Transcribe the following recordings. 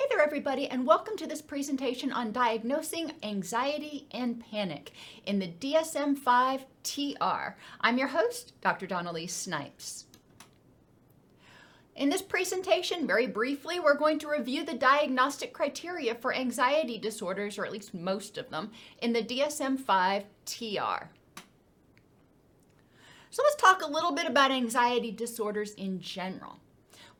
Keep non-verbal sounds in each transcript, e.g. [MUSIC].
Hey there, everybody, and welcome to this presentation on diagnosing anxiety and panic in the DSM 5 TR. I'm your host, Dr. Dawn-Elise Snipes. In this presentation, very briefly, we're going to review the diagnostic criteria for anxiety disorders, or at least most of them, in the DSM 5 TR. So let's talk a little bit about anxiety disorders in general.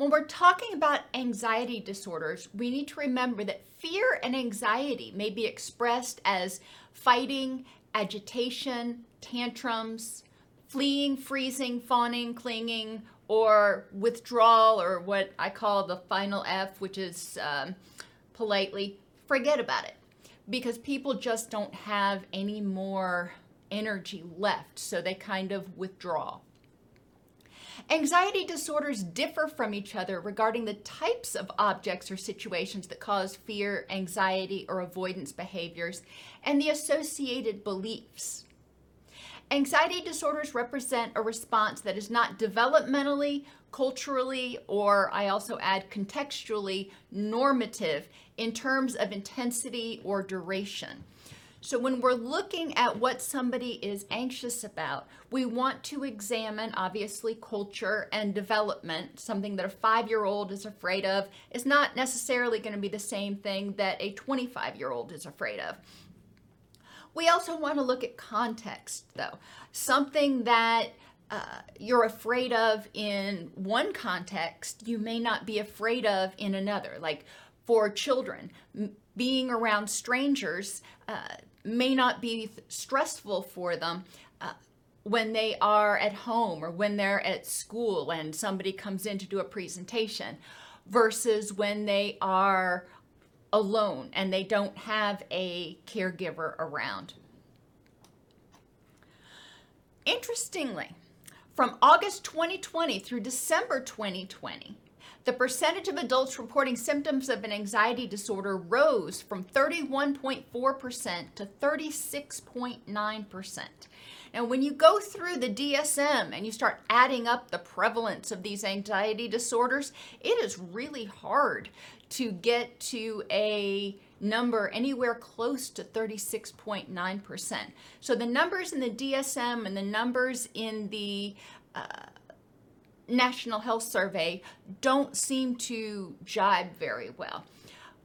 When we're talking about anxiety disorders, we need to remember that fear and anxiety may be expressed as fighting, agitation, tantrums, fleeing, freezing, fawning, clinging, or withdrawal, or what I call the final F, which is um, politely forget about it. Because people just don't have any more energy left, so they kind of withdraw. Anxiety disorders differ from each other regarding the types of objects or situations that cause fear, anxiety, or avoidance behaviors, and the associated beliefs. Anxiety disorders represent a response that is not developmentally, culturally, or I also add contextually normative in terms of intensity or duration. So, when we're looking at what somebody is anxious about, we want to examine obviously culture and development. Something that a five year old is afraid of is not necessarily going to be the same thing that a 25 year old is afraid of. We also want to look at context, though. Something that uh, you're afraid of in one context, you may not be afraid of in another. Like for children, being around strangers. Uh, may not be stressful for them uh, when they are at home or when they're at school and somebody comes in to do a presentation versus when they are alone and they don't have a caregiver around. Interestingly, from August 2020 through December 2020, the percentage of adults reporting symptoms of an anxiety disorder rose from 31.4% to 36.9%. Now, when you go through the DSM and you start adding up the prevalence of these anxiety disorders, it is really hard to get to a number anywhere close to 36.9%. So the numbers in the DSM and the numbers in the uh, National Health Survey don't seem to jibe very well.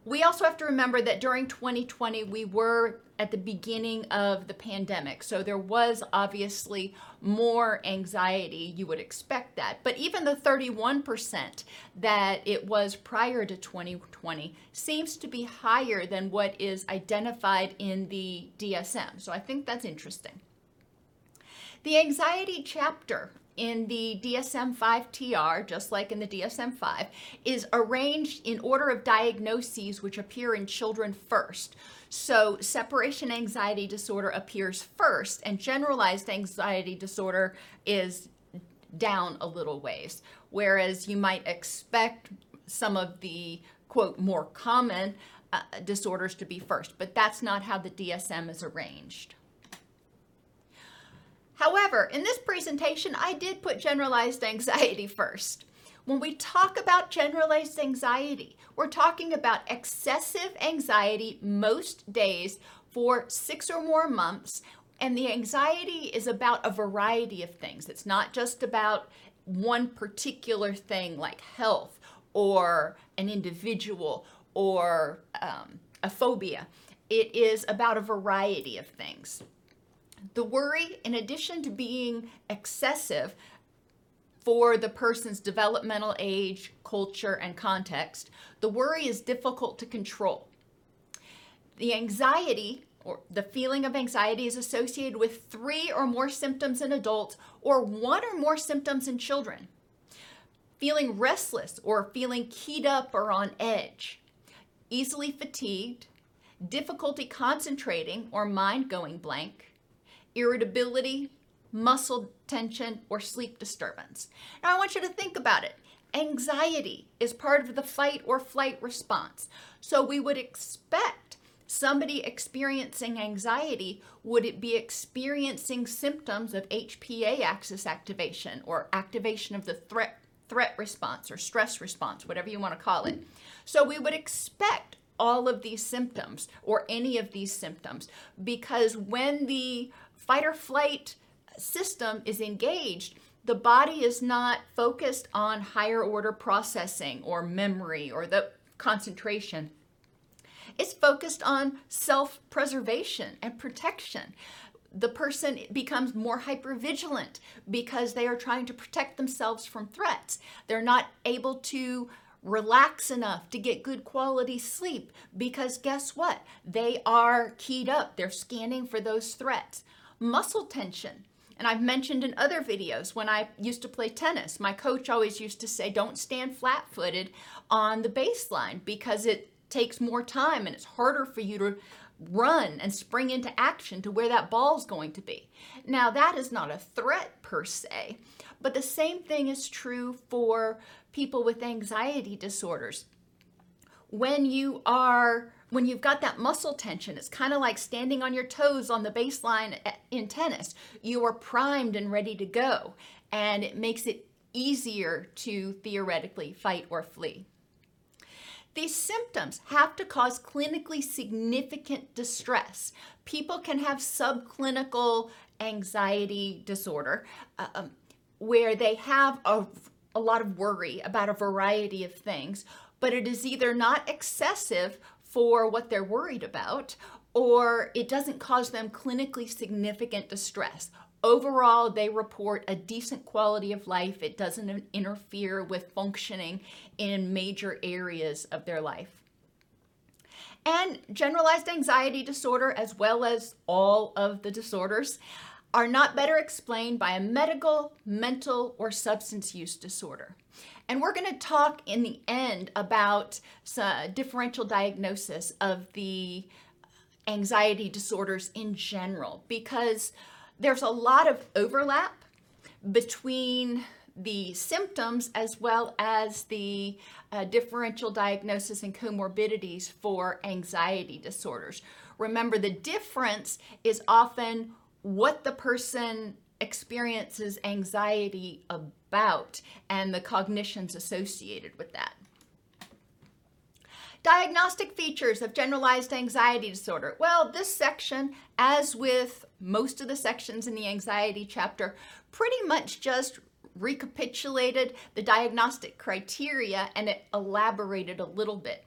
We also have to remember that during 2020, we were at the beginning of the pandemic. So there was obviously more anxiety. You would expect that. But even the 31% that it was prior to 2020 seems to be higher than what is identified in the DSM. So I think that's interesting. The anxiety chapter in the DSM 5 TR, just like in the DSM 5, is arranged in order of diagnoses which appear in children first. So, separation anxiety disorder appears first, and generalized anxiety disorder is down a little ways. Whereas you might expect some of the quote more common uh, disorders to be first, but that's not how the DSM is arranged. However, in this presentation, I did put generalized anxiety [LAUGHS] first. When we talk about generalized anxiety, we're talking about excessive anxiety most days for six or more months. And the anxiety is about a variety of things. It's not just about one particular thing like health or an individual or um, a phobia. It is about a variety of things. The worry, in addition to being excessive for the person's developmental age, culture, and context, the worry is difficult to control. The anxiety or the feeling of anxiety is associated with three or more symptoms in adults or one or more symptoms in children. Feeling restless or feeling keyed up or on edge, easily fatigued, difficulty concentrating or mind going blank, irritability, muscle tension, or sleep disturbance. Now, I want you to think about it. Anxiety is part of the fight or flight response. So, we would expect somebody experiencing anxiety would it be experiencing symptoms of HPA axis activation or activation of the threat threat response or stress response, whatever you want to call it. So we would expect all of these symptoms or any of these symptoms because when the fight or flight system is engaged, the body is not focused on higher order processing or memory or the concentration. It's focused on self preservation and protection. The person becomes more hypervigilant because they are trying to protect themselves from threats. They're not able to relax enough to get good quality sleep because guess what? They are keyed up. They're scanning for those threats. Muscle tension. And I've mentioned in other videos when I used to play tennis, my coach always used to say, don't stand flat footed on the baseline because it takes more time and it's harder for you to run and spring into action to where that ball's going to be. Now, that is not a threat per se, but the same thing is true for people with anxiety disorders. When you are when you've got that muscle tension, it's kind of like standing on your toes on the baseline in tennis. You are primed and ready to go, and it makes it easier to theoretically fight or flee. These symptoms have to cause clinically significant distress. People can have subclinical anxiety disorder uh, um, where they have a, a lot of worry about a variety of things, but it is either not excessive for what they're worried about or it doesn't cause them clinically significant distress. Overall, they report a decent quality of life. It doesn't interfere with functioning in major areas of their life. And generalized anxiety disorder, as well as all of the disorders, are not better explained by a medical, mental, or substance use disorder. And we're going to talk in the end about differential diagnosis of the anxiety disorders in general because there's a lot of overlap between the symptoms as well as the uh, differential diagnosis and comorbidities for anxiety disorders. Remember, the difference is often what the person experiences anxiety about and the cognitions associated with that. Diagnostic features of generalized anxiety disorder. Well, this section, as with most of the sections in the anxiety chapter, pretty much just recapitulated the diagnostic criteria and it elaborated a little bit.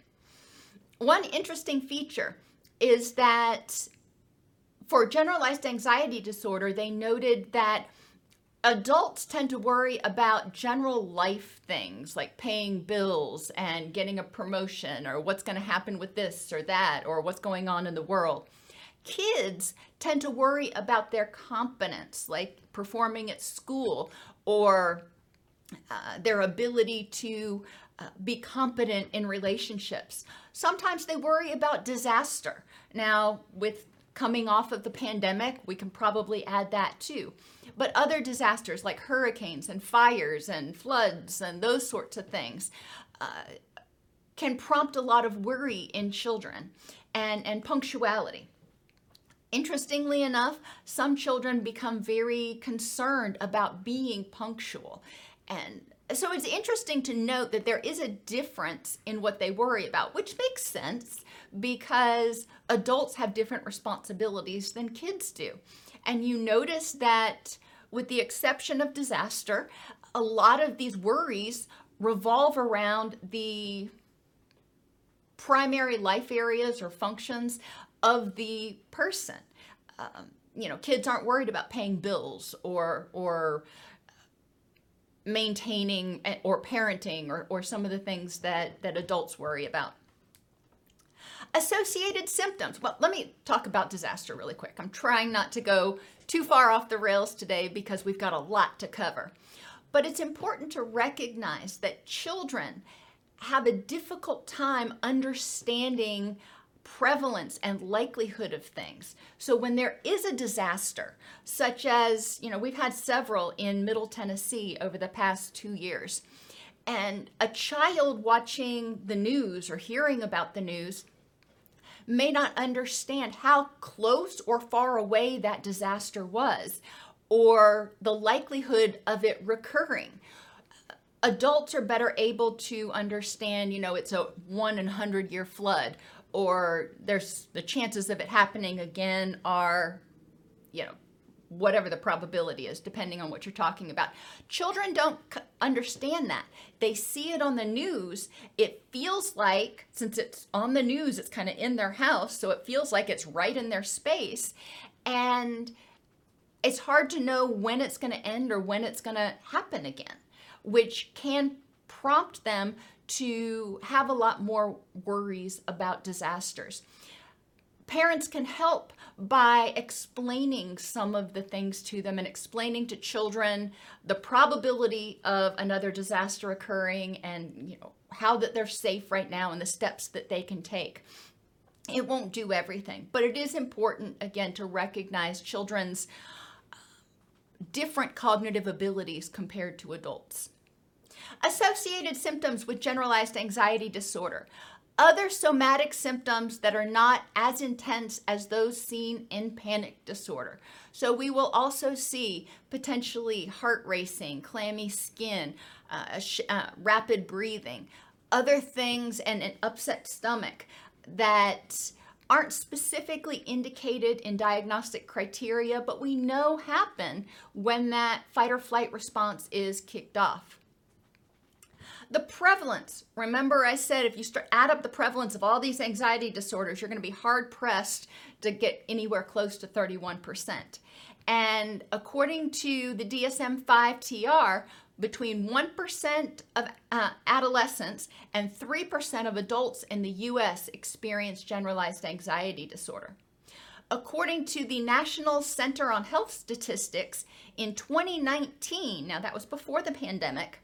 One interesting feature is that for generalized anxiety disorder, they noted that adults tend to worry about general life things like paying bills and getting a promotion or what's going to happen with this or that or what's going on in the world. Kids tend to worry about their competence, like performing at school or uh, their ability to uh, be competent in relationships. Sometimes they worry about disaster. Now, with coming off of the pandemic, we can probably add that too. But other disasters like hurricanes and fires and floods and those sorts of things uh, can prompt a lot of worry in children and, and punctuality. Interestingly enough, some children become very concerned about being punctual. And so it's interesting to note that there is a difference in what they worry about, which makes sense because adults have different responsibilities than kids do. And you notice that, with the exception of disaster, a lot of these worries revolve around the primary life areas or functions of the person. Um, you know, kids aren't worried about paying bills or or maintaining eh, or parenting or, or some of the things that, that adults worry about. Associated symptoms. Well, let me talk about disaster really quick. I'm trying not to go too far off the rails today because we've got a lot to cover. But it's important to recognize that children have a difficult time understanding prevalence and likelihood of things. So when there is a disaster, such as, you know, we've had several in Middle Tennessee over the past two years, and a child watching the news or hearing about the news may not understand how close or far away that disaster was or the likelihood of it recurring. Adults are better able to understand, you know, it's a one in hundred year flood, or there's the chances of it happening again are, you know, whatever the probability is, depending on what you're talking about. Children don't understand that. They see it on the news. It feels like, since it's on the news, it's kind of in their house, so it feels like it's right in their space. And it's hard to know when it's going to end or when it's going to happen again which can prompt them to have a lot more worries about disasters. Parents can help by explaining some of the things to them and explaining to children the probability of another disaster occurring and you know how that they're safe right now and the steps that they can take. It won't do everything, but it is important again to recognize children's uh, different cognitive abilities compared to adults. Associated symptoms with generalized anxiety disorder. Other somatic symptoms that are not as intense as those seen in panic disorder. So, we will also see potentially heart racing, clammy skin, uh, sh- uh, rapid breathing, other things, and an upset stomach that aren't specifically indicated in diagnostic criteria, but we know happen when that fight or flight response is kicked off. The prevalence, remember I said if you start add up the prevalence of all these anxiety disorders, you're going to be hard pressed to get anywhere close to 31%. And according to the DSM 5 TR, between 1% of uh, adolescents and 3% of adults in the US experience generalized anxiety disorder. According to the National Center on Health Statistics, in 2019, now that was before the pandemic,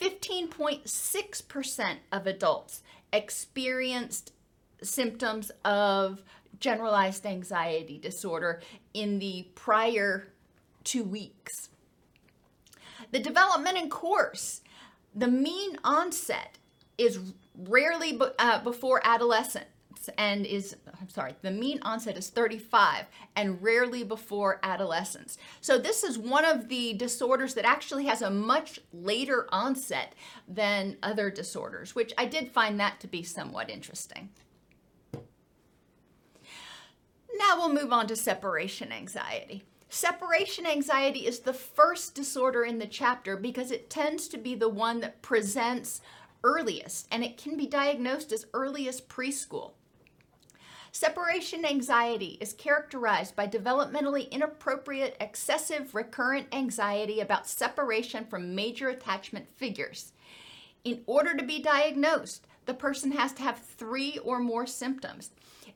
15.6% of adults experienced symptoms of generalized anxiety disorder in the prior two weeks. The development in course, the mean onset is rarely uh, before and is I'm sorry, the mean onset is 35 and rarely before adolescence. So this is one of the disorders that actually has a much later onset than other disorders, which I did find that to be somewhat interesting. Now we'll move on to separation anxiety. Separation anxiety is the first disorder in the chapter because it tends to be the one that presents earliest and it can be diagnosed as early as preschool. Separation anxiety is characterized by developmentally inappropriate, excessive, recurrent anxiety about separation from major attachment figures. In order to be diagnosed, the person has to have three or more symptoms.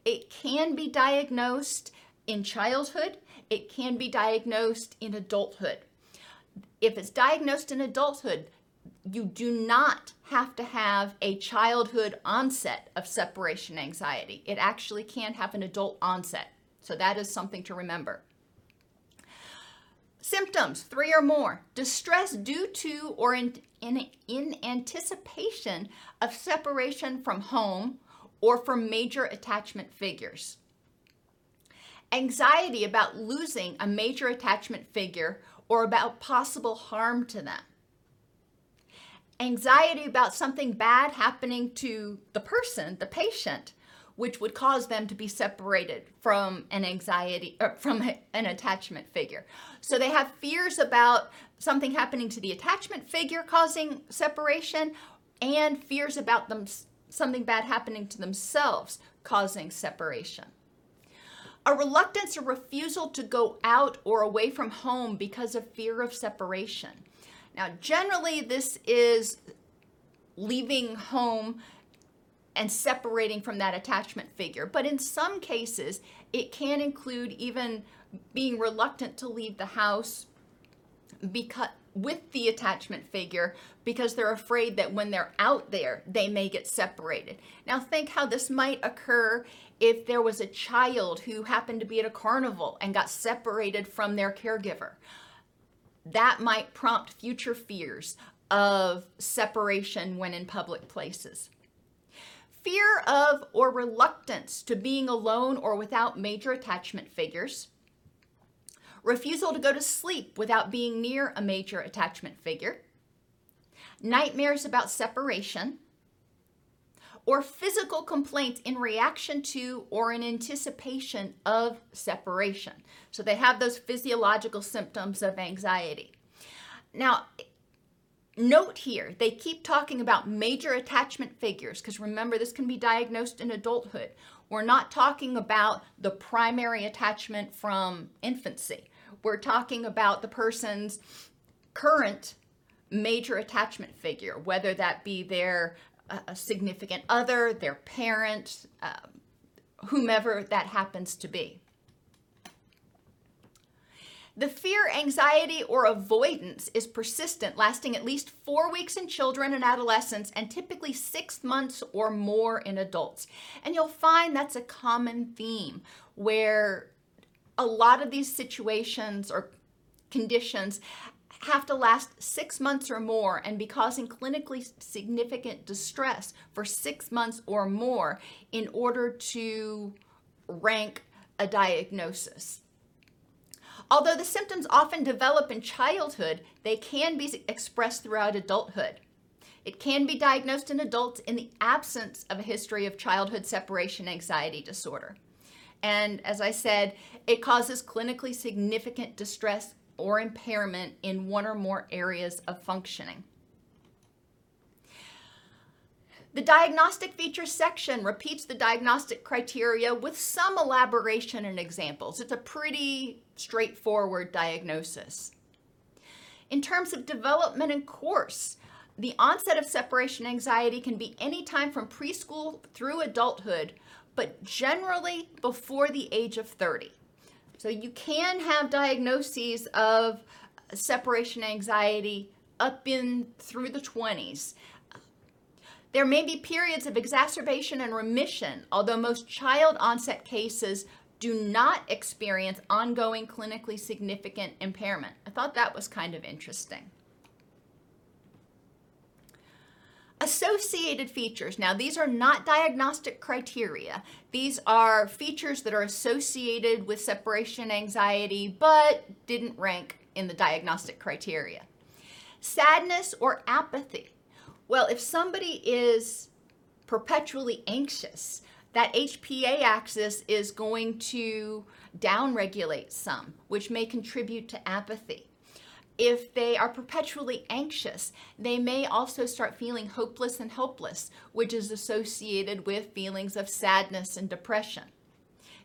It can be diagnosed in childhood, it can be diagnosed in adulthood. If it's diagnosed in adulthood, you do not have to have a childhood onset of separation anxiety. It actually can have an adult onset. So that is something to remember. Symptoms, three or more. Distress due to or in, in, in anticipation of separation from home or from major attachment figures. Anxiety about losing a major attachment figure or about possible harm to them anxiety about something bad happening to the person, the patient, which would cause them to be separated from an anxiety or from an attachment figure. So they have fears about something happening to the attachment figure causing separation and fears about them something bad happening to themselves causing separation. A reluctance or refusal to go out or away from home because of fear of separation. Now, generally, this is leaving home and separating from that attachment figure. But in some cases, it can include even being reluctant to leave the house because with the attachment figure because they're afraid that when they're out there, they may get separated. Now, think how this might occur if there was a child who happened to be at a carnival and got separated from their caregiver. That might prompt future fears of separation when in public places. Fear of or reluctance to being alone or without major attachment figures. Refusal to go to sleep without being near a major attachment figure, nightmares about separation, or physical complaints in reaction to or in anticipation of separation. So they have those physiological symptoms of anxiety. Now, note here, they keep talking about major attachment figures because remember, this can be diagnosed in adulthood. We're not talking about the primary attachment from infancy. We're talking about the person's current major attachment figure, whether that be their uh, significant other, their parent, uh, whomever that happens to be. The fear, anxiety, or avoidance is persistent, lasting at least four weeks in children and adolescents, and typically six months or more in adults. And you'll find that's a common theme where a lot of these situations or conditions have to last six months or more and be causing clinically significant distress for six months or more in order to rank a diagnosis. Although the symptoms often develop in childhood, they can be expressed throughout adulthood. It can be diagnosed in adults in the absence of a history of childhood separation anxiety disorder. And as I said, it causes clinically significant distress or impairment in one or more areas of functioning. The diagnostic features section repeats the diagnostic criteria with some elaboration and examples. It's a pretty straightforward diagnosis. In terms of development and course, the onset of separation anxiety can be any time from preschool through adulthood, but generally before the age of 30. So you can have diagnoses of separation anxiety up in through the 20s. There may be periods of exacerbation and remission, although most child onset cases do not experience ongoing clinically significant impairment. I thought that was kind of interesting. Associated features. Now, these are not diagnostic criteria. These are features that are associated with separation anxiety but didn't rank in the diagnostic criteria. Sadness or apathy. Well, if somebody is perpetually anxious, that HPA axis is going to downregulate some, which may contribute to apathy. If they are perpetually anxious, they may also start feeling hopeless and helpless, which is associated with feelings of sadness and depression.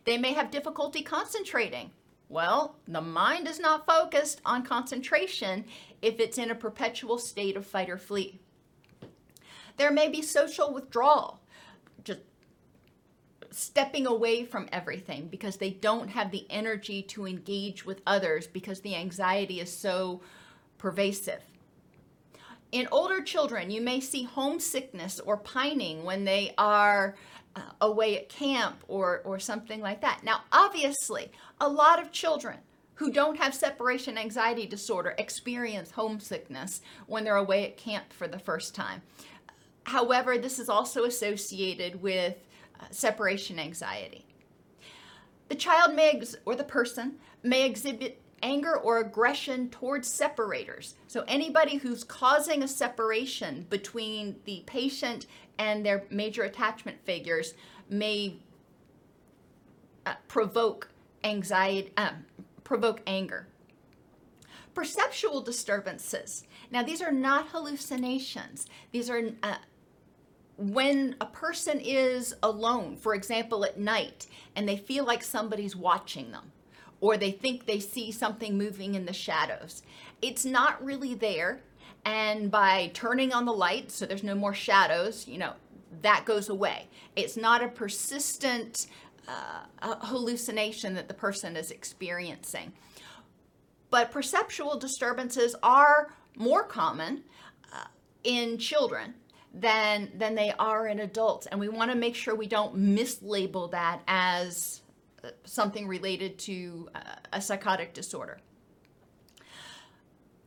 They may have difficulty concentrating. Well, the mind is not focused on concentration if it's in a perpetual state of fight or flee. There may be social withdrawal, stepping away from everything because they don't have the energy to engage with others because the anxiety is so pervasive. In older children, you may see homesickness or pining when they are uh, away at camp or, or something like that. Now, obviously, a lot of children who don't have separation anxiety disorder experience homesickness when they're away at camp for the first time. However, this is also associated with separation anxiety. The child may, ex- or the person, may exhibit anger or aggression towards separators. So, anybody who's causing a separation between the patient and their major attachment figures may uh, provoke anxiety, um, provoke anger. Perceptual disturbances. Now, these are not hallucinations. These are uh, when a person is alone, for example, at night, and they feel like somebody's watching them, or they think they see something moving in the shadows, it's not really there. And by turning on the light so there's no more shadows, you know, that goes away. It's not a persistent uh, hallucination that the person is experiencing. But perceptual disturbances are more common uh, in children than than they are in adults and we want to make sure we don't mislabel that as uh, something related to uh, a psychotic disorder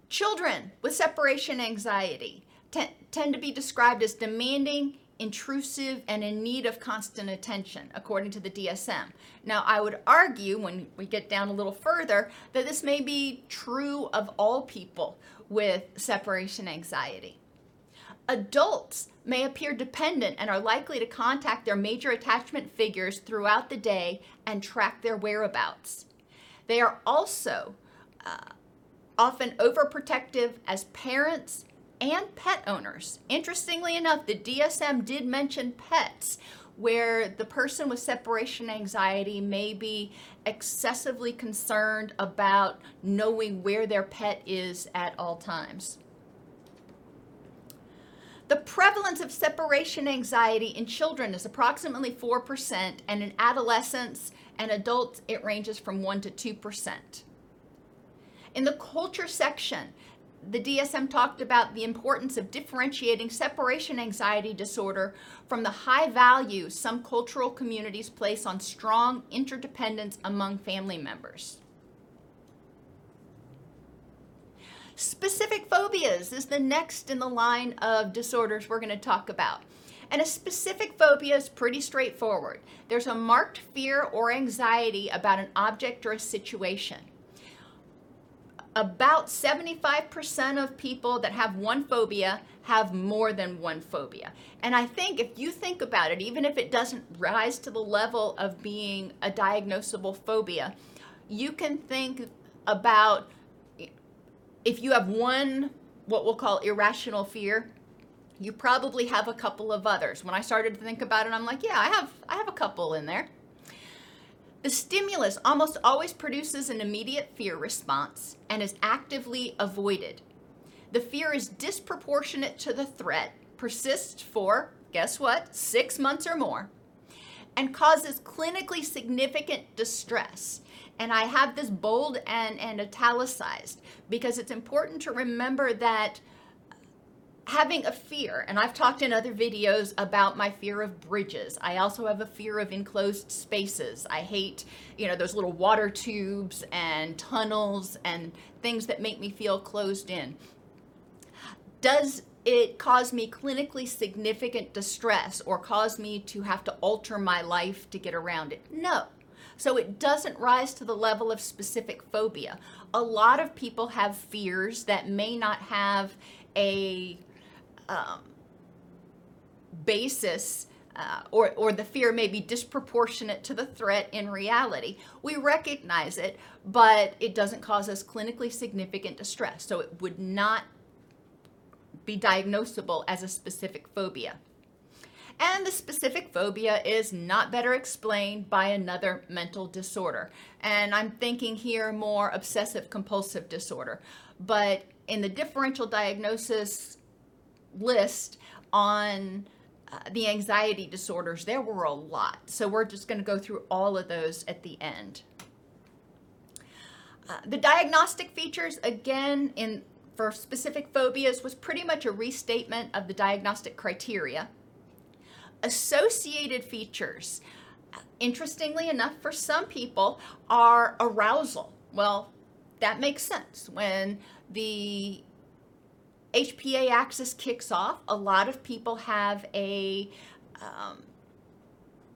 children with separation anxiety t- tend to be described as demanding intrusive and in need of constant attention, according to the DSM. Now, I would argue when we get down a little further that this may be true of all people with separation anxiety. Adults may appear dependent and are likely to contact their major attachment figures throughout the day and track their whereabouts. They are also uh, often overprotective as parents and pet owners. Interestingly enough, the DSM did mention pets, where the person with separation anxiety may be excessively concerned about knowing where their pet is at all times. The prevalence of separation anxiety in children is approximately 4%, and in adolescents and adults, it ranges from 1 to 2%. In the culture section, the DSM talked about the importance of differentiating separation anxiety disorder from the high value some cultural communities place on strong interdependence among family members. Specific phobias is the next in the line of disorders we're going to talk about. And a specific phobia is pretty straightforward. There's a marked fear or anxiety about an object or a situation about 75% of people that have one phobia have more than one phobia. And I think if you think about it, even if it doesn't rise to the level of being a diagnosable phobia, you can think about if you have one, what we'll call irrational fear, you probably have a couple of others. When I started to think about it, I'm like, yeah, I have I have a couple in there. The stimulus almost always produces an immediate fear response and is actively avoided. The fear is disproportionate to the threat, persists for, guess what, six months or more, and causes clinically significant distress. And I have this bold and, and italicized because it's important to remember that having a fear, and I've talked in other videos about my fear of bridges. I also have a fear of enclosed spaces. I hate, you know, those little water tubes and tunnels and things that make me feel closed in. Does it cause me clinically significant distress or cause me to have to alter my life to get around it? No. So it doesn't rise to the level of specific phobia. A lot of people have fears that may not have a um, basis uh, or, or the fear may be disproportionate to the threat in reality. We recognize it, but it doesn't cause us clinically significant distress. So it would not be diagnosable as a specific phobia. And the specific phobia is not better explained by another mental disorder. And I'm thinking here more obsessive compulsive disorder. But in the differential diagnosis list on uh, the anxiety disorders, there were a lot. So we're just going to go through all of those at the end. Uh, the diagnostic features, again, in for specific phobias, was pretty much a restatement of the diagnostic criteria. Associated features, interestingly enough, for some people, are arousal. Well, that makes sense. When the HPA axis kicks off, a lot of people have a um,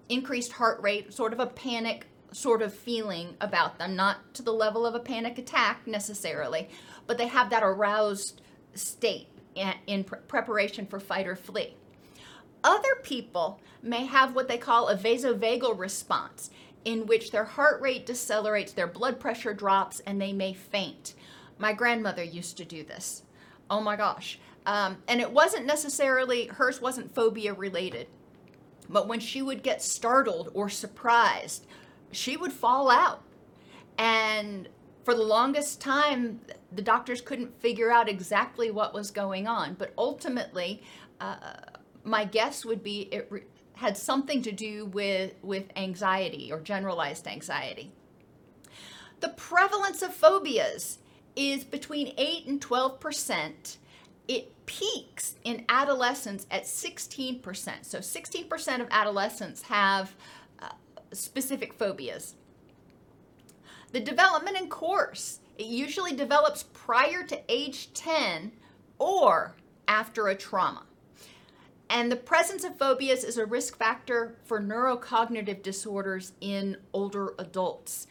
increased heart rate, sort of a panic sort of feeling about them, not to the level of a panic attack necessarily, but they have that aroused state in, in pre- preparation for fight or flee. Other people may have what they call a vasovagal response, in which their heart rate decelerates, their blood pressure drops, and they may faint. My grandmother used to do this oh my gosh, Um, and it wasn't necessarily, hers wasn't phobia related. But when she would get startled or surprised, she would fall out. And for the longest time, the doctors couldn't figure out exactly what was going on. But ultimately, uh, my guess would be it re- had something to do with, with anxiety or generalized anxiety. The prevalence of phobias is between 8 and 12 percent. It peaks in adolescents at 16%. So 16% of adolescents have uh, specific phobias. The development in course, it usually develops prior to age 10 or after a trauma. And the presence of phobias is a risk factor for neurocognitive disorders in older adults.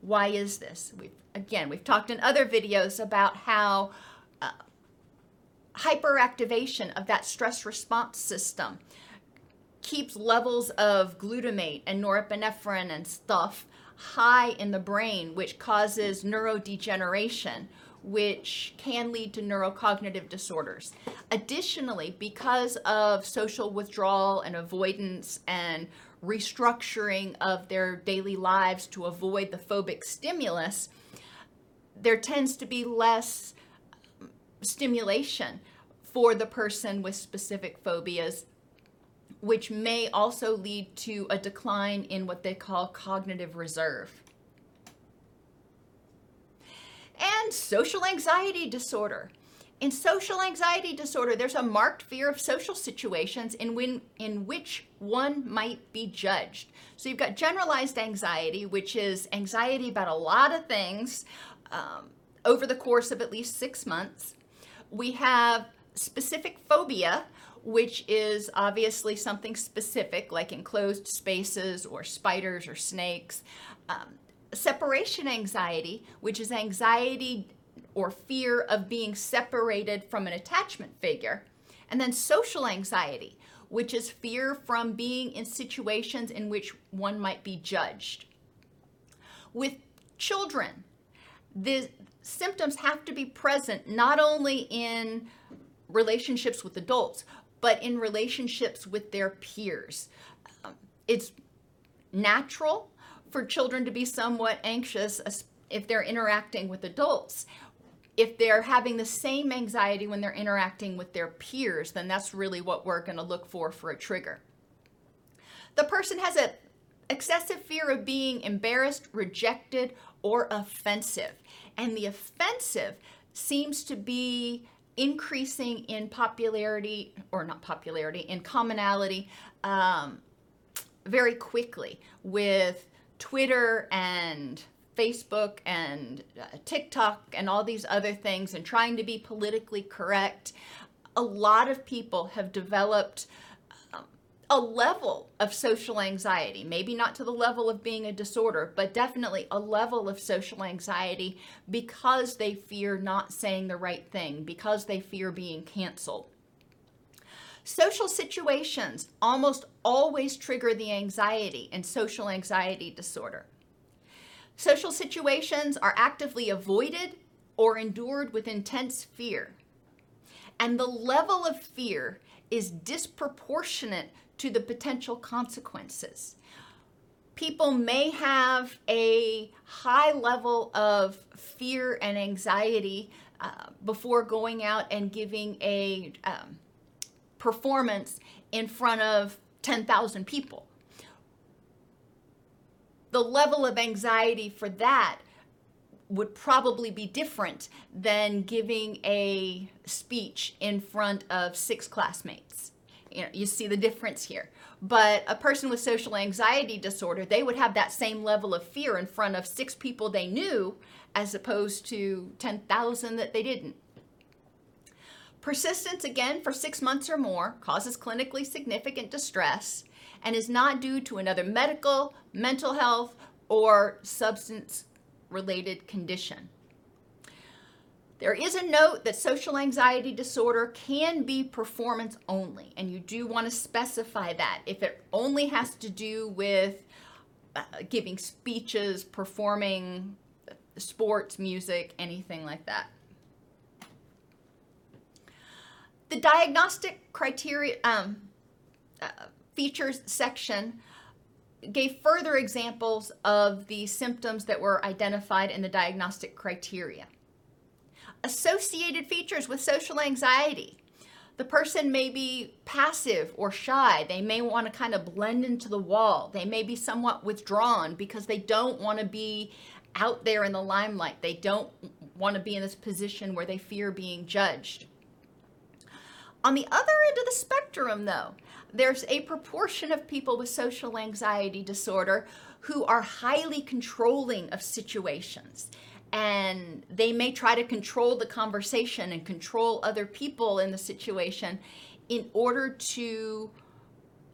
Why is this? We've, again, we've talked in other videos about how uh, hyperactivation of that stress response system keeps levels of glutamate and norepinephrine and stuff high in the brain, which causes neurodegeneration, which can lead to neurocognitive disorders. Additionally, because of social withdrawal and avoidance and restructuring of their daily lives to avoid the phobic stimulus, there tends to be less stimulation for the person with specific phobias, which may also lead to a decline in what they call cognitive reserve. And social anxiety disorder. In social anxiety disorder, there's a marked fear of social situations in, when, in which one might be judged. So you've got generalized anxiety, which is anxiety about a lot of things um, over the course of at least six months. We have specific phobia, which is obviously something specific, like enclosed spaces or spiders or snakes. Um, separation anxiety, which is anxiety or fear of being separated from an attachment figure. And then social anxiety, which is fear from being in situations in which one might be judged. With children, the symptoms have to be present not only in relationships with adults, but in relationships with their peers. Um, it's natural for children to be somewhat anxious if they're interacting with adults. If they're having the same anxiety when they're interacting with their peers, then that's really what we're going to look for for a trigger. The person has an excessive fear of being embarrassed, rejected, or offensive. And the offensive seems to be increasing in popularity, or not popularity, in commonality um, very quickly with Twitter and Facebook and uh, TikTok and all these other things and trying to be politically correct. A lot of people have developed a level of social anxiety, maybe not to the level of being a disorder, but definitely a level of social anxiety because they fear not saying the right thing, because they fear being canceled. Social situations almost always trigger the anxiety and social anxiety disorder. Social situations are actively avoided or endured with intense fear. And the level of fear is disproportionate to the potential consequences. People may have a high level of fear and anxiety uh, before going out and giving a um, performance in front of 10,000 people. The level of anxiety for that would probably be different than giving a speech in front of six classmates. You know you see the difference here. But a person with social anxiety disorder they would have that same level of fear in front of six people they knew as opposed to 10,000 that they didn't persistence again for 6 months or more causes clinically significant distress and is not due to another medical mental health or substance related condition there is a note that social anxiety disorder can be performance only, and you do want to specify that. If it only has to do with uh, giving speeches, performing sports, music, anything like that. The diagnostic criteria um, uh, features section gave further examples of the symptoms that were identified in the diagnostic criteria. Associated features with social anxiety. The person may be passive or shy. They may want to kind of blend into the wall. They may be somewhat withdrawn because they don't want to be out there in the limelight. They don't want to be in this position where they fear being judged. On the other end of the spectrum, though, there's a proportion of people with social anxiety disorder who are highly controlling of situations. And they may try to control the conversation and control other people in the situation in order to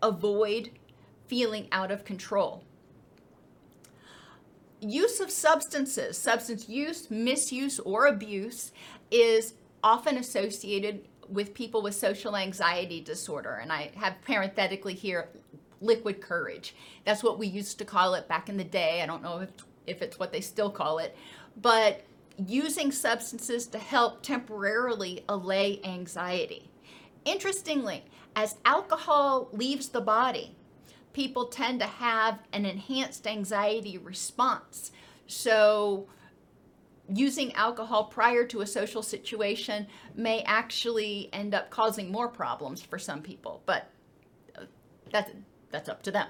avoid feeling out of control. Use of substances, substance use, misuse, or abuse is often associated with people with social anxiety disorder. And I have parenthetically here liquid courage. That's what we used to call it back in the day. I don't know if, if it's what they still call it. But using substances to help temporarily allay anxiety. Interestingly, as alcohol leaves the body, people tend to have an enhanced anxiety response. So, using alcohol prior to a social situation may actually end up causing more problems for some people, but uh, that's, that's up to them.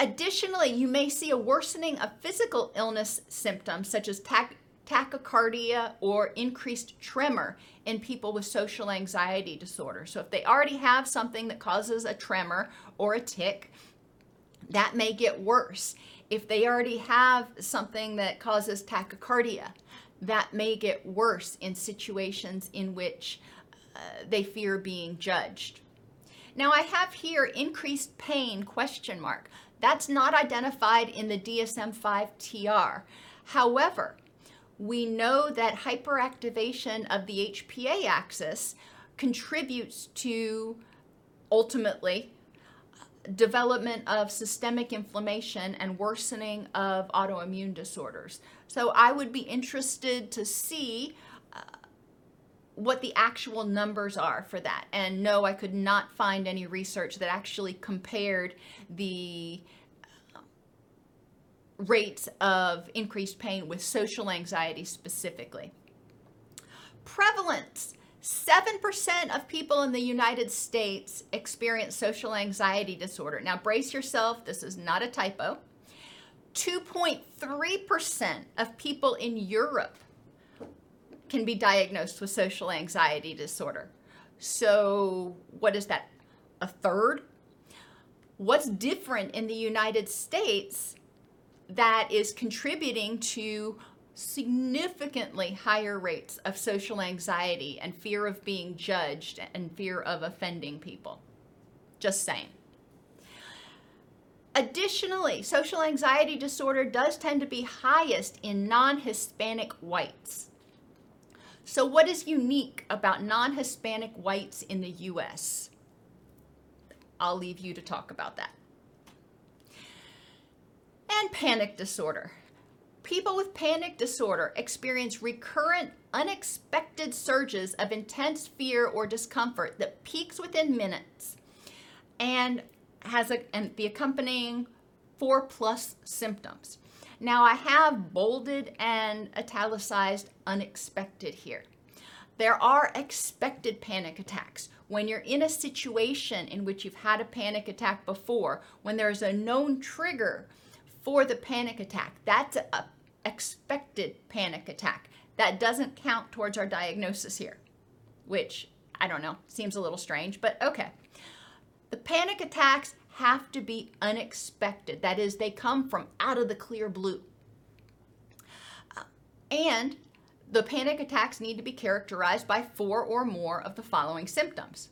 Additionally, you may see a worsening of physical illness symptoms such as tach- tachycardia or increased tremor in people with social anxiety disorder. So, if they already have something that causes a tremor or a tic, that may get worse. If they already have something that causes tachycardia, that may get worse in situations in which uh, they fear being judged. Now I have here increased pain question mark. That's not identified in the DSM-5 TR. However, we know that hyperactivation of the HPA axis contributes to ultimately development of systemic inflammation and worsening of autoimmune disorders. So I would be interested to see uh, what the actual numbers are for that. And no, I could not find any research that actually compared the uh, rates of increased pain with social anxiety specifically. Prevalence 7% of people in the United States experience social anxiety disorder. Now, brace yourself, this is not a typo. 2.3% of people in Europe can be diagnosed with social anxiety disorder. So, what is that? A third? What's different in the United States that is contributing to significantly higher rates of social anxiety and fear of being judged and fear of offending people. Just saying. Additionally, social anxiety disorder does tend to be highest in non Hispanic whites. So, what is unique about non Hispanic whites in the US? I'll leave you to talk about that. And panic disorder. People with panic disorder experience recurrent, unexpected surges of intense fear or discomfort that peaks within minutes and has a, and the accompanying four plus symptoms. Now, I have bolded and italicized unexpected here. There are expected panic attacks. When you're in a situation in which you've had a panic attack before, when there's a known trigger for the panic attack, that's a expected panic attack. That doesn't count towards our diagnosis here, which I don't know, seems a little strange, but okay. The panic attacks have to be unexpected. That is, they come from out of the clear blue. Uh, and the panic attacks need to be characterized by four or more of the following symptoms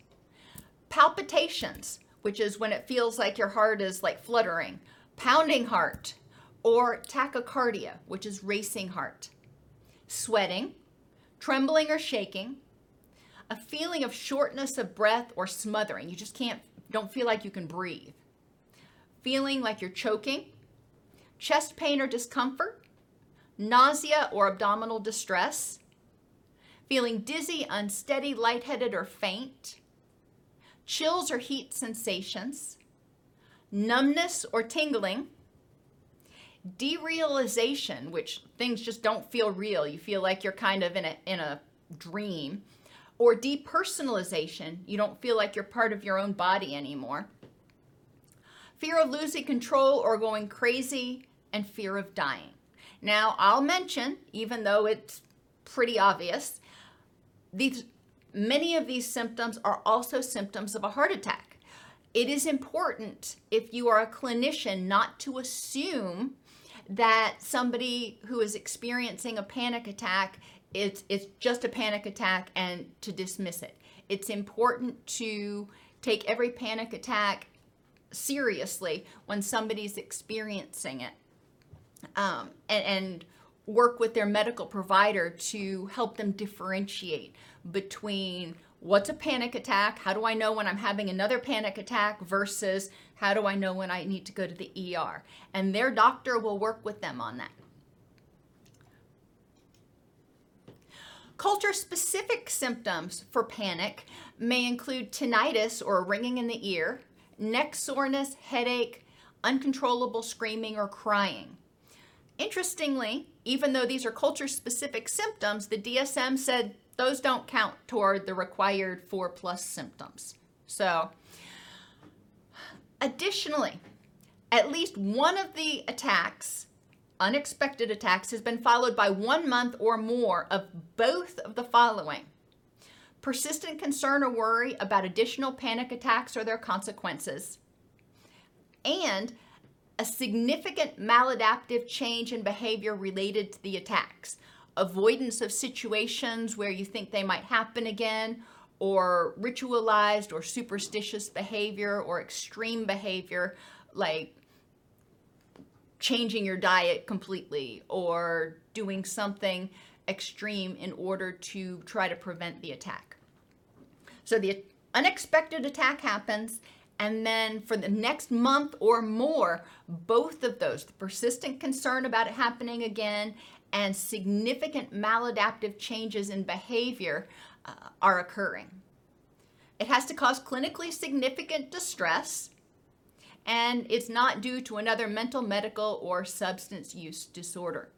palpitations, which is when it feels like your heart is like fluttering, pounding heart, or tachycardia, which is racing heart, sweating, trembling or shaking, a feeling of shortness of breath or smothering. You just can't, don't feel like you can breathe, feeling like you're choking, chest pain or discomfort, nausea or abdominal distress, feeling dizzy, unsteady, lightheaded, or faint, chills or heat sensations, numbness or tingling, derealization, which things just don't feel real. You feel like you're kind of in a, in a dream, or depersonalization. You don't feel like you're part of your own body anymore. Fear of losing control or going crazy, and fear of dying. Now, I'll mention, even though it's pretty obvious, these many of these symptoms are also symptoms of a heart attack. It is important if you are a clinician not to assume that somebody who is experiencing a panic attack it's it's just a panic attack and to dismiss it. It's important to take every panic attack seriously when somebody's experiencing it, um, and, and work with their medical provider to help them differentiate between what's a panic attack, how do I know when I'm having another panic attack, versus how do I know when I need to go to the ER. And their doctor will work with them on that. Culture specific symptoms for panic may include tinnitus or ringing in the ear, neck soreness, headache, uncontrollable screaming or crying. Interestingly, even though these are culture specific symptoms, the DSM said those don't count toward the required four plus symptoms. So, additionally, at least one of the attacks unexpected attacks has been followed by one month or more of both of the following. Persistent concern or worry about additional panic attacks or their consequences, and a significant maladaptive change in behavior related to the attacks, avoidance of situations where you think they might happen again, or ritualized or superstitious behavior or extreme behavior like changing your diet completely or doing something extreme in order to try to prevent the attack. So the unexpected attack happens, and then for the next month or more, both of those, the persistent concern about it happening again and significant maladaptive changes in behavior, uh, are occurring. It has to cause clinically significant distress and it's not due to another mental, medical, or substance use disorder.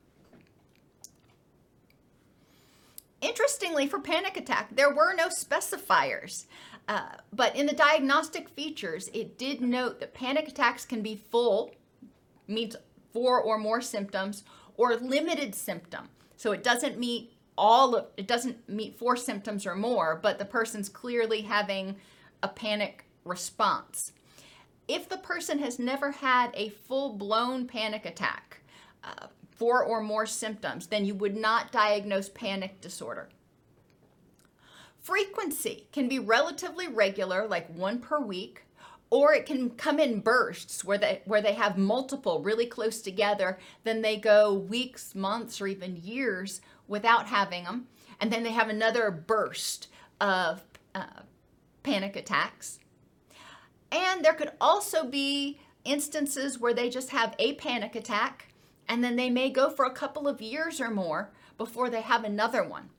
Interestingly, for panic attack, there were no specifiers. Uh, but in the diagnostic features, it did note that panic attacks can be full, means four or more symptoms, or limited symptom. So it doesn't meet all of it doesn't meet four symptoms or more, but the person's clearly having a panic response if the person has never had a full blown panic attack, uh, four or more symptoms, then you would not diagnose panic disorder. Frequency can be relatively regular, like one per week, or it can come in bursts where they where they have multiple really close together then they go weeks months or even years without having them and then they have another burst of uh, panic attacks and there could also be instances where they just have a panic attack and then they may go for a couple of years or more before they have another one.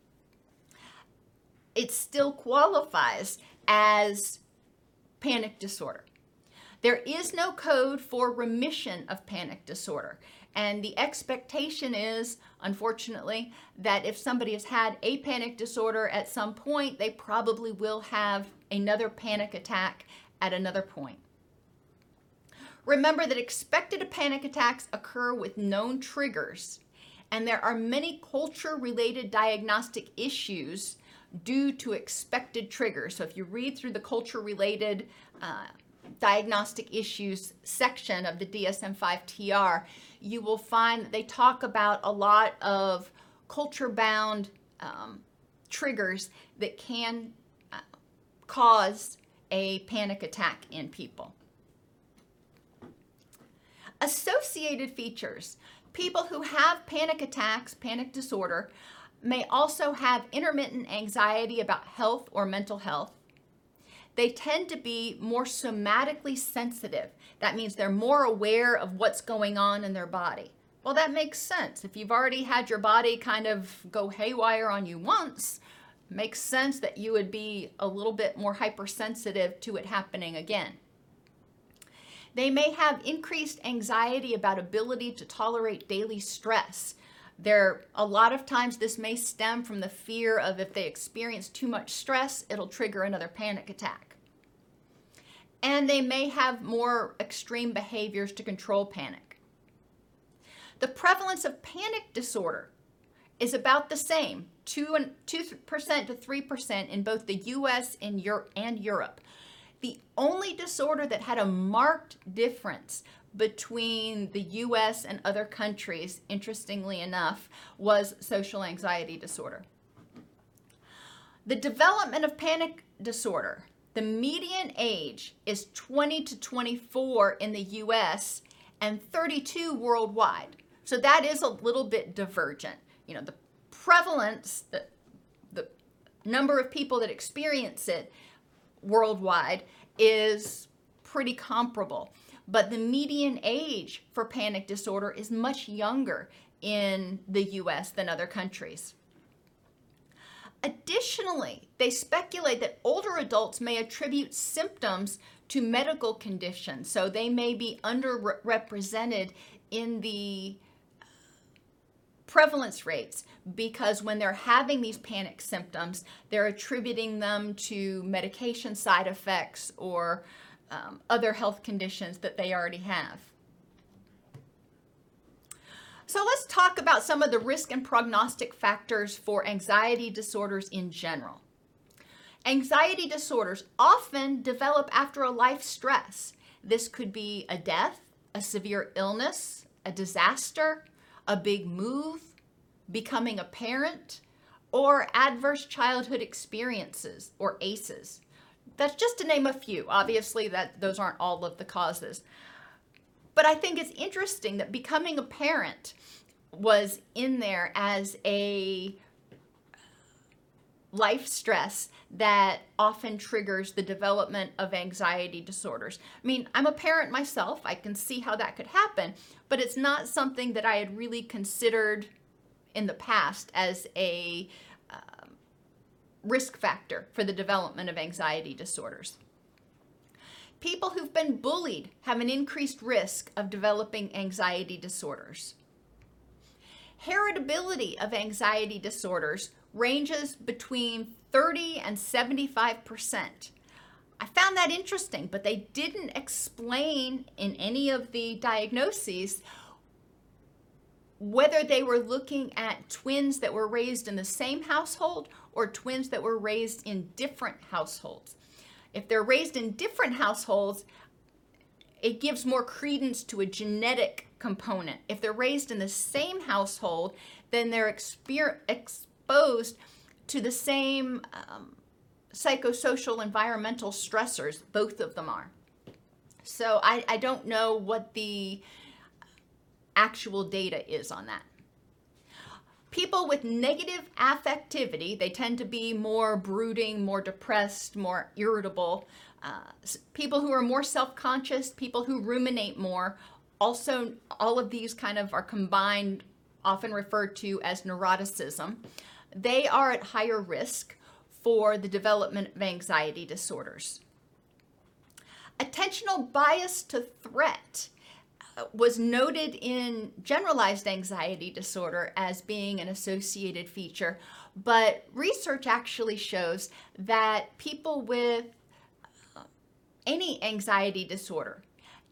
It still qualifies as panic disorder. There is no code for remission of panic disorder. And the expectation is, unfortunately, that if somebody has had a panic disorder at some point, they probably will have another panic attack at another point. Remember that expected panic attacks occur with known triggers, and there are many culture related diagnostic issues due to expected triggers. So if you read through the culture related uh, diagnostic issues section of the DSM 5 TR, you will find that they talk about a lot of culture bound um, triggers that can uh, cause a panic attack in people. Associated features people who have panic attacks, panic disorder, may also have intermittent anxiety about health or mental health. They tend to be more somatically sensitive. That means they're more aware of what's going on in their body. Well, that makes sense. If you've already had your body kind of go haywire on you once, makes sense that you would be a little bit more hypersensitive to it happening again. They may have increased anxiety about ability to tolerate daily stress. There, a lot of times, this may stem from the fear of if they experience too much stress, it'll trigger another panic attack. And they may have more extreme behaviors to control panic. The prevalence of panic disorder is about the same 2 and 2% to 3% in both the US and Europe. The only disorder that had a marked difference between the US and other countries, interestingly enough, was social anxiety disorder. The development of panic disorder, the median age is 20 to 24 in the US and 32 worldwide. So that is a little bit divergent. You know, the prevalence, the, the number of people that experience it worldwide is pretty comparable. But the median age for panic disorder is much younger in the US than other countries. Additionally, they speculate that older adults may attribute symptoms to medical conditions, so they may be underrepresented in the prevalence rates because when they're having these panic symptoms, they're attributing them to medication side effects or um, other health conditions that they already have. So let's talk about some of the risk and prognostic factors for anxiety disorders in general. Anxiety disorders often develop after a life stress. This could be a death, a severe illness, a disaster, a big move, becoming a parent, or adverse childhood experiences or ACEs. That's just to name a few. Obviously that those aren't all of the causes. But I think it's interesting that becoming a parent was in there as a life stress that often triggers the development of anxiety disorders. I mean, I'm a parent myself. I can see how that could happen, but it's not something that I had really considered in the past as a um, risk factor for the development of anxiety disorders. People who've been bullied have an increased risk of developing anxiety disorders. Heritability of anxiety disorders ranges between 30 and 75 percent. I found that interesting, but they didn't explain in any of the diagnoses whether they were looking at twins that were raised in the same household or twins that were raised in different households. If they're raised in different households, it gives more credence to a genetic component. If they're raised in the same household, then they're exper- exposed to the same um, psychosocial environmental stressors, both of them are. So I, I don't know what the actual data is on that. People with negative affectivity, they tend to be more brooding, more depressed, more irritable. Uh, people who are more self conscious, people who ruminate more, also, all of these kind of are combined, often referred to as neuroticism. They are at higher risk for the development of anxiety disorders. Attentional bias to threat was noted in generalized anxiety disorder as being an associated feature, but research actually shows that people with uh, any anxiety disorder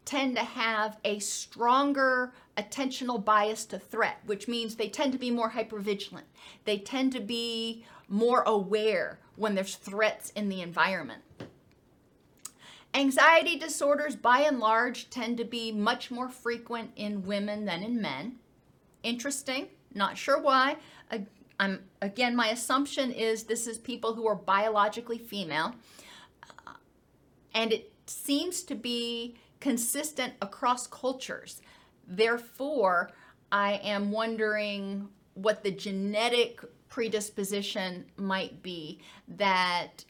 tend to have a stronger attentional bias to threat, which means they tend to be more hypervigilant. They tend to be more aware when there's threats in the environment. Anxiety disorders, by and large, tend to be much more frequent in women than in men. Interesting, not sure why. I'm, again, my assumption is this is people who are biologically female. Uh, and it seems to be consistent across cultures. Therefore, I am wondering what the genetic predisposition might be that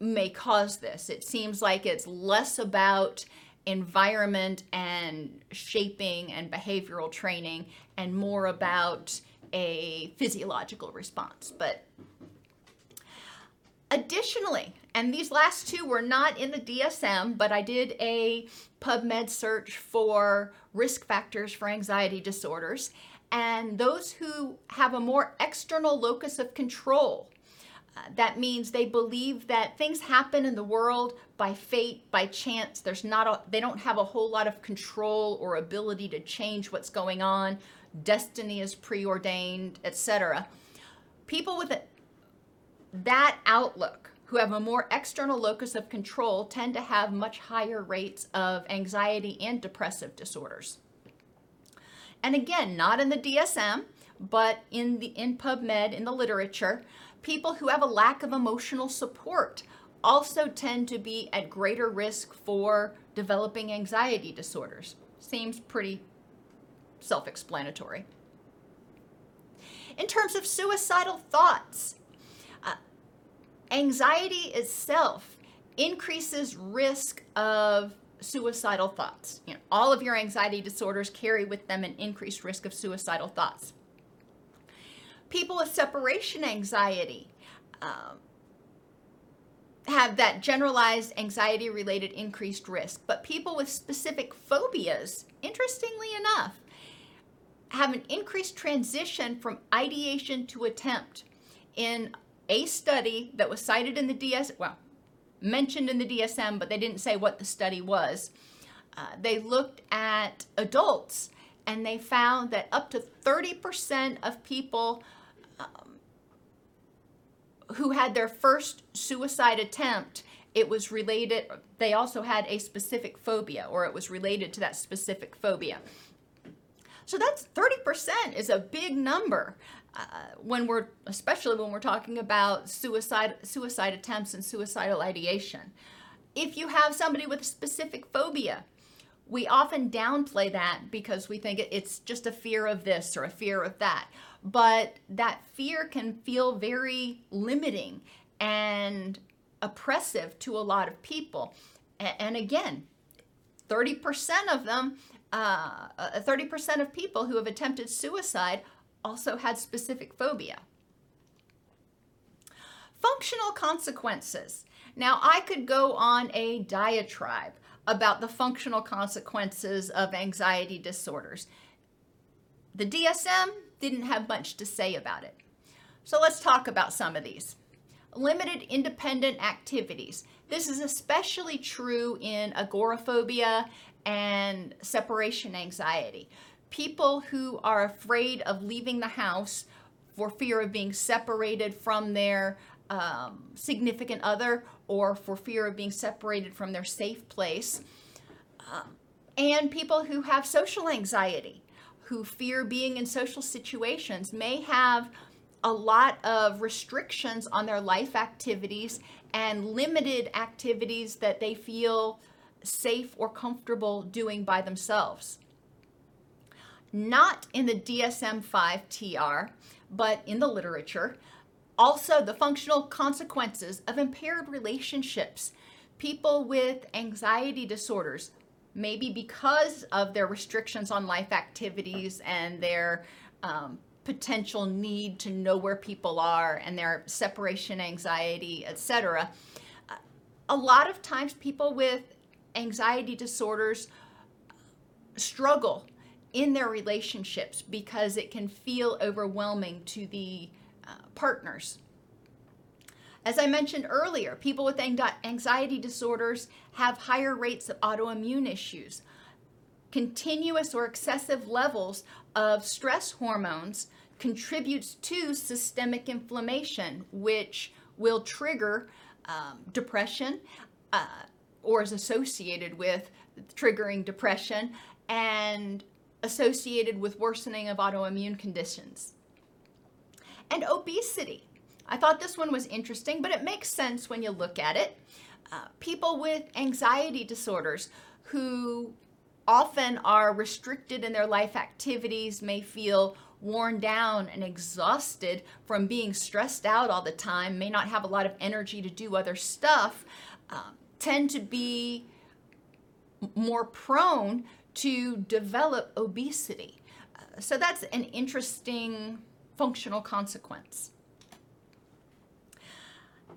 may cause this. It seems like it's less about environment and shaping and behavioral training and more about a physiological response. But Additionally, and these last two were not in the DSM, but I did a PubMed search for risk factors for anxiety disorders. And those who have a more external locus of control, uh, that means they believe that things happen in the world by fate, by chance. There's not a, they don't have a whole lot of control or ability to change what's going on. Destiny is preordained, etc. People with that outlook who have a more external locus of control tend to have much higher rates of anxiety and depressive disorders. And again, not in the DSM, but in the in PubMed in the literature, people who have a lack of emotional support also tend to be at greater risk for developing anxiety disorders. Seems pretty self-explanatory. In terms of suicidal thoughts, anxiety itself increases risk of suicidal thoughts. You know, all of your anxiety disorders carry with them an increased risk of suicidal thoughts. People with separation anxiety um, have that generalized anxiety related increased risk, but people with specific phobias, interestingly enough, have an increased transition from ideation to attempt in a study that was cited in the DS, well, mentioned in the DSM, but they didn't say what the study was. Uh, they looked at adults and they found that up to 30% of people um, who had their first suicide attempt, it was related, they also had a specific phobia or it was related to that specific phobia. So that's 30% is a big number uh, when we're especially when we're talking about suicide suicide attempts and suicidal ideation. If you have somebody with a specific phobia, we often downplay that because we think it's just a fear of this or a fear of that. But that fear can feel very limiting and oppressive to a lot of people. And again, 30% of them, uh, 30% of people who have attempted suicide also had specific phobia. Functional consequences. Now, I could go on a diatribe about the functional consequences of anxiety disorders. The DSM didn't have much to say about it. So let's talk about some of these. Limited independent activities. This is especially true in agoraphobia and separation anxiety people who are afraid of leaving the house for fear of being separated from their um, significant other or for fear of being separated from their safe place. Um, and people who have social anxiety, who fear being in social situations, may have a lot of restrictions on their life activities and limited activities that they feel safe or comfortable doing by themselves not in the DSM 5 TR, but in the literature. Also, the functional consequences of impaired relationships. People with anxiety disorders, maybe because of their restrictions on life activities and their um, potential need to know where people are and their separation anxiety, etc. A lot of times, people with anxiety disorders struggle in their relationships because it can feel overwhelming to the uh, partners. As I mentioned earlier, people with anxiety disorders have higher rates of autoimmune issues. Continuous or excessive levels of stress hormones contributes to systemic inflammation, which will trigger um, depression uh, or is associated with triggering depression and associated with worsening of autoimmune conditions. And obesity. I thought this one was interesting, but it makes sense when you look at it. Uh, people with anxiety disorders who often are restricted in their life activities may feel worn down and exhausted from being stressed out all the time, may not have a lot of energy to do other stuff, uh, tend to be more prone to develop obesity. Uh, so that's an interesting functional consequence.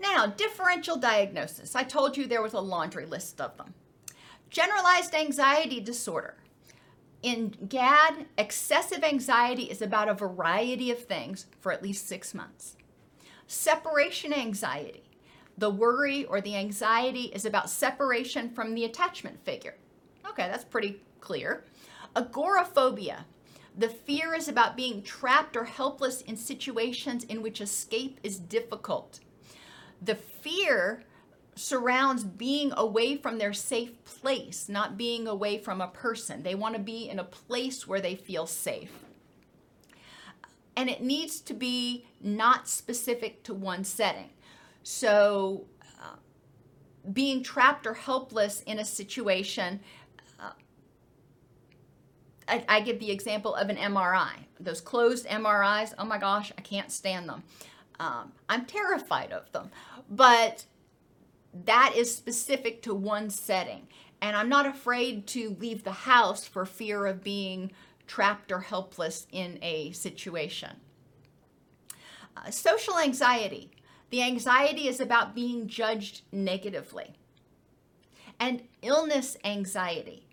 Now, differential diagnosis. I told you there was a laundry list of them. Generalized anxiety disorder. In GAD, excessive anxiety is about a variety of things for at least six months. Separation anxiety. The worry or the anxiety is about separation from the attachment figure. Okay, that's pretty clear. Agoraphobia. The fear is about being trapped or helpless in situations in which escape is difficult. The fear surrounds being away from their safe place, not being away from a person. They want to be in a place where they feel safe. And it needs to be not specific to one setting. So, uh, being trapped or helpless in a situation, uh, I, I give the example of an MRI. Those closed MRIs, oh my gosh, I can't stand them. Um, I'm terrified of them. But that is specific to one setting. And I'm not afraid to leave the house for fear of being trapped or helpless in a situation. Uh, social anxiety. The anxiety is about being judged negatively. And illness anxiety.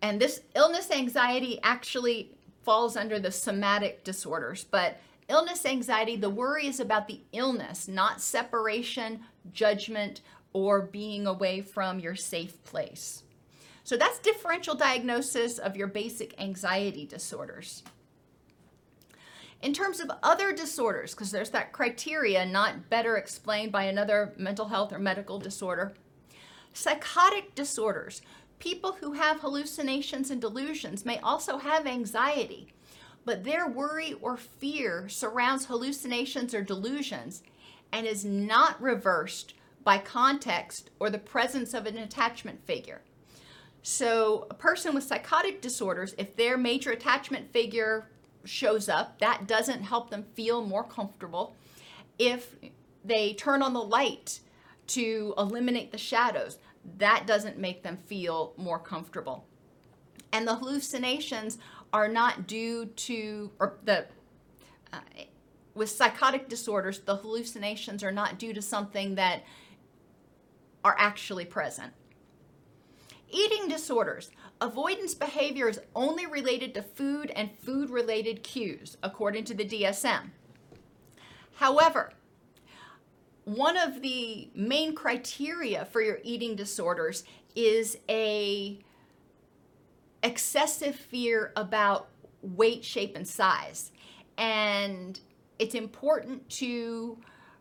And this illness anxiety actually falls under the somatic disorders, but illness anxiety, the worry is about the illness, not separation, judgment, or being away from your safe place. So that's differential diagnosis of your basic anxiety disorders. In terms of other disorders, because there's that criteria not better explained by another mental health or medical disorder, psychotic disorders, people who have hallucinations and delusions may also have anxiety, but their worry or fear surrounds hallucinations or delusions and is not reversed by context or the presence of an attachment figure. So, a person with psychotic disorders, if their major attachment figure shows up, that doesn't help them feel more comfortable. If they turn on the light to eliminate the shadows, that doesn't make them feel more comfortable. And the hallucinations are not due to, or the, uh, with psychotic disorders, the hallucinations are not due to something that are actually present. Eating disorders. Avoidance behavior is only related to food and food related cues, according to the DSM. However, one of the main criteria for your eating disorders is a excessive fear about weight, shape, and size. And it's important to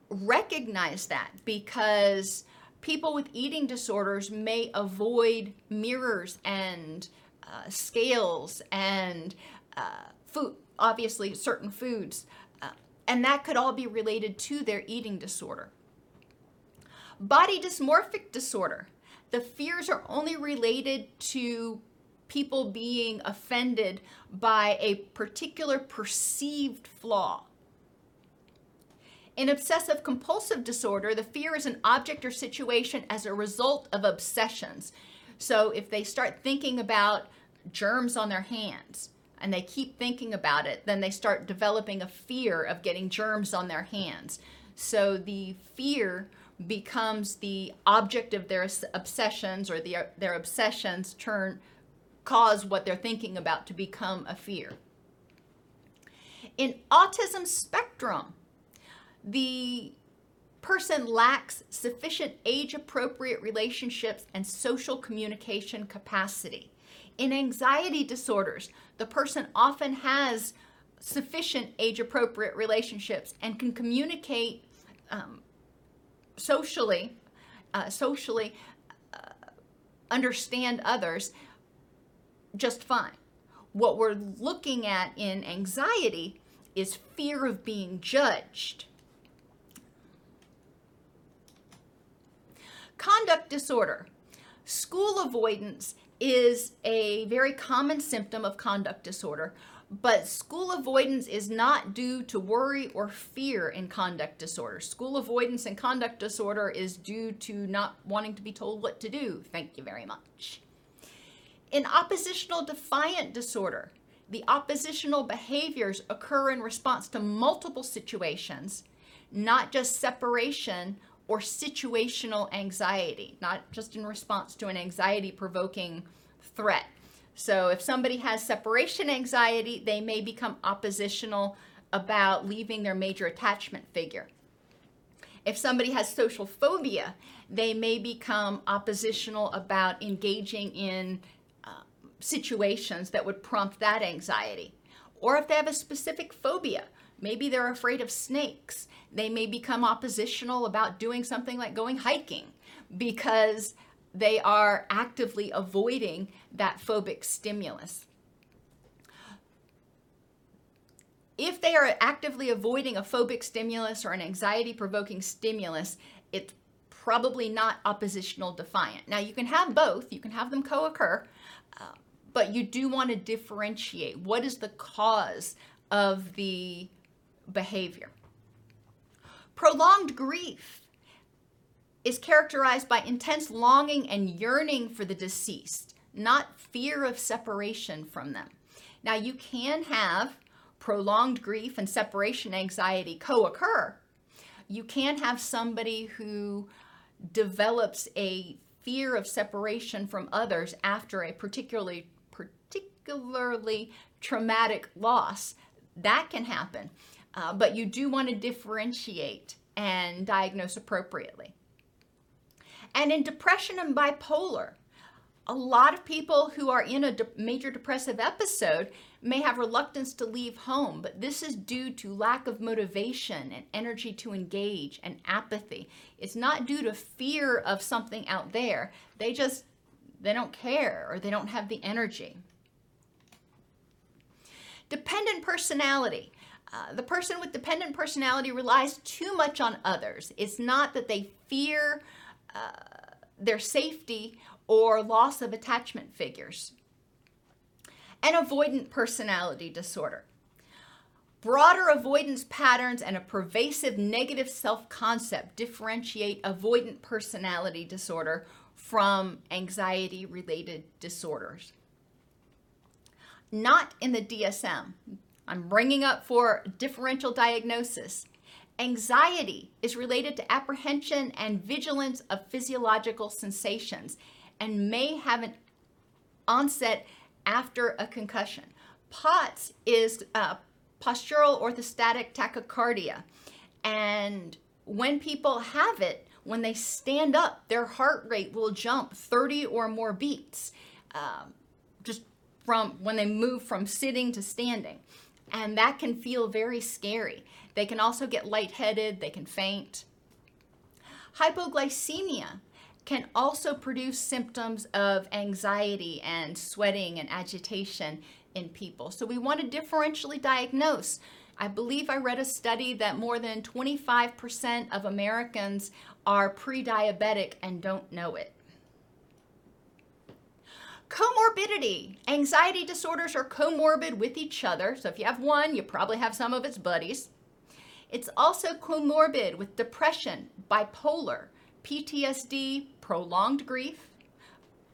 recognize that because people with eating disorders may avoid mirrors and uh, scales and uh, food, obviously, certain foods. Uh, and that could all be related to their eating disorder. Body dysmorphic disorder. The fears are only related to people being offended by a particular perceived flaw. In obsessive compulsive disorder, the fear is an object or situation as a result of obsessions. So if they start thinking about germs on their hands and they keep thinking about it, then they start developing a fear of getting germs on their hands. So the fear becomes the object of their obsessions or the, their obsessions turn cause what they're thinking about to become a fear. In autism spectrum, the person lacks sufficient age appropriate relationships and social communication capacity. In anxiety disorders, the person often has sufficient age appropriate relationships and can communicate um, socially, uh, socially uh, understand others just fine. What we're looking at in anxiety is fear of being judged Conduct disorder. School avoidance is a very common symptom of conduct disorder, but school avoidance is not due to worry or fear in conduct disorder. School avoidance and conduct disorder is due to not wanting to be told what to do. Thank you very much. In oppositional defiant disorder, the oppositional behaviors occur in response to multiple situations, not just separation or situational anxiety, not just in response to an anxiety provoking threat. So, if somebody has separation anxiety, they may become oppositional about leaving their major attachment figure. If somebody has social phobia, they may become oppositional about engaging in uh, situations that would prompt that anxiety. Or if they have a specific phobia, maybe they're afraid of snakes, they may become oppositional about doing something like going hiking because they are actively avoiding that phobic stimulus. If they are actively avoiding a phobic stimulus or an anxiety provoking stimulus, it's probably not oppositional defiant. Now, you can have both, you can have them co occur, uh, but you do want to differentiate what is the cause of the behavior. Prolonged grief is characterized by intense longing and yearning for the deceased, not fear of separation from them. Now, you can have prolonged grief and separation anxiety co occur. You can have somebody who develops a fear of separation from others after a particularly particularly traumatic loss. That can happen. Uh, but you do want to differentiate and diagnose appropriately. And in depression and bipolar, a lot of people who are in a de- major depressive episode may have reluctance to leave home, but this is due to lack of motivation and energy to engage and apathy. It's not due to fear of something out there. They just they don't care or they don't have the energy. Dependent personality. Uh, the person with dependent personality relies too much on others. It's not that they fear uh, their safety or loss of attachment figures. An avoidant personality disorder. Broader avoidance patterns and a pervasive negative self concept differentiate avoidant personality disorder from anxiety related disorders. Not in the DSM. I'm bringing up for differential diagnosis. Anxiety is related to apprehension and vigilance of physiological sensations and may have an onset after a concussion. POTS is uh, postural orthostatic tachycardia. And when people have it, when they stand up, their heart rate will jump 30 or more beats um, just from when they move from sitting to standing. And that can feel very scary. They can also get lightheaded, they can faint. Hypoglycemia can also produce symptoms of anxiety and sweating and agitation in people. So we want to differentially diagnose. I believe I read a study that more than 25% of Americans are pre diabetic and don't know it. Comorbidity. Anxiety disorders are comorbid with each other. So if you have one, you probably have some of its buddies. It's also comorbid with depression, bipolar, PTSD, prolonged grief,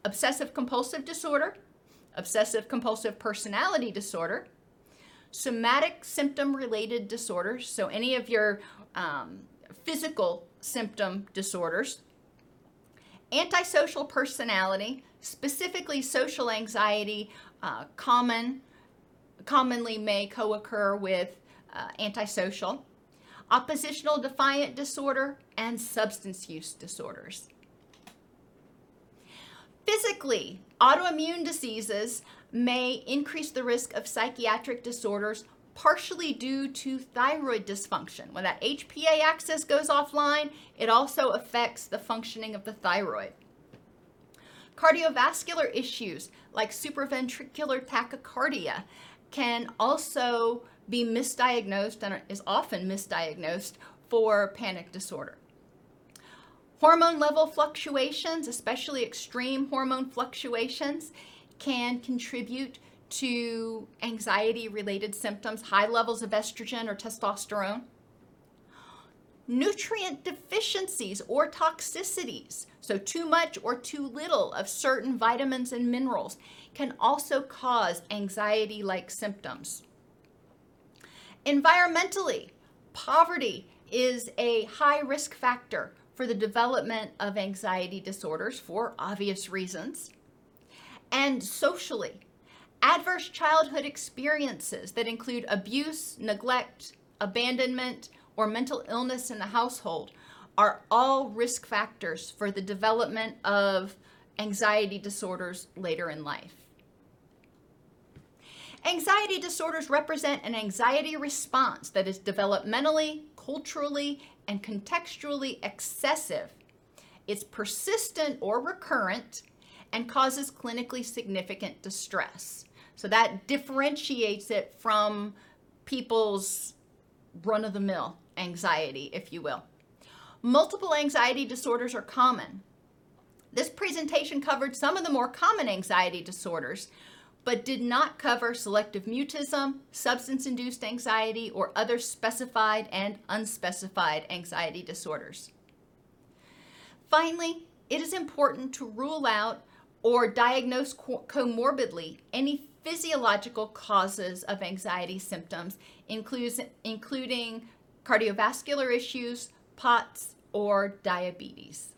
obsessive compulsive disorder, obsessive compulsive personality disorder, somatic symptom related disorders, so any of your um, physical symptom disorders, antisocial personality, specifically social anxiety, uh, common, commonly may co occur with uh, antisocial oppositional defiant disorder, and substance use disorders. Physically, autoimmune diseases may increase the risk of psychiatric disorders partially due to thyroid dysfunction. When that HPA axis goes offline, it also affects the functioning of the thyroid. Cardiovascular issues like supraventricular tachycardia can also be misdiagnosed and is often misdiagnosed for panic disorder. Hormone level fluctuations, especially extreme hormone fluctuations, can contribute to anxiety related symptoms, high levels of estrogen or testosterone. Nutrient deficiencies or toxicities, so too much or too little of certain vitamins and minerals, can also cause anxiety like symptoms. Environmentally, poverty is a high risk factor for the development of anxiety disorders for obvious reasons. And socially, adverse childhood experiences that include abuse, neglect, abandonment, or mental illness in the household are all risk factors for the development of anxiety disorders later in life. Anxiety disorders represent an anxiety response that is developmentally, culturally, and contextually excessive. It's persistent or recurrent and causes clinically significant distress. So that differentiates it from people's run of the mill anxiety, if you will. Multiple anxiety disorders are common. This presentation covered some of the more common anxiety disorders, but did not cover selective mutism, substance induced anxiety, or other specified and unspecified anxiety disorders. Finally, it is important to rule out or diagnose comorbidly any physiological causes of anxiety symptoms, includes, including cardiovascular issues, POTS, or diabetes.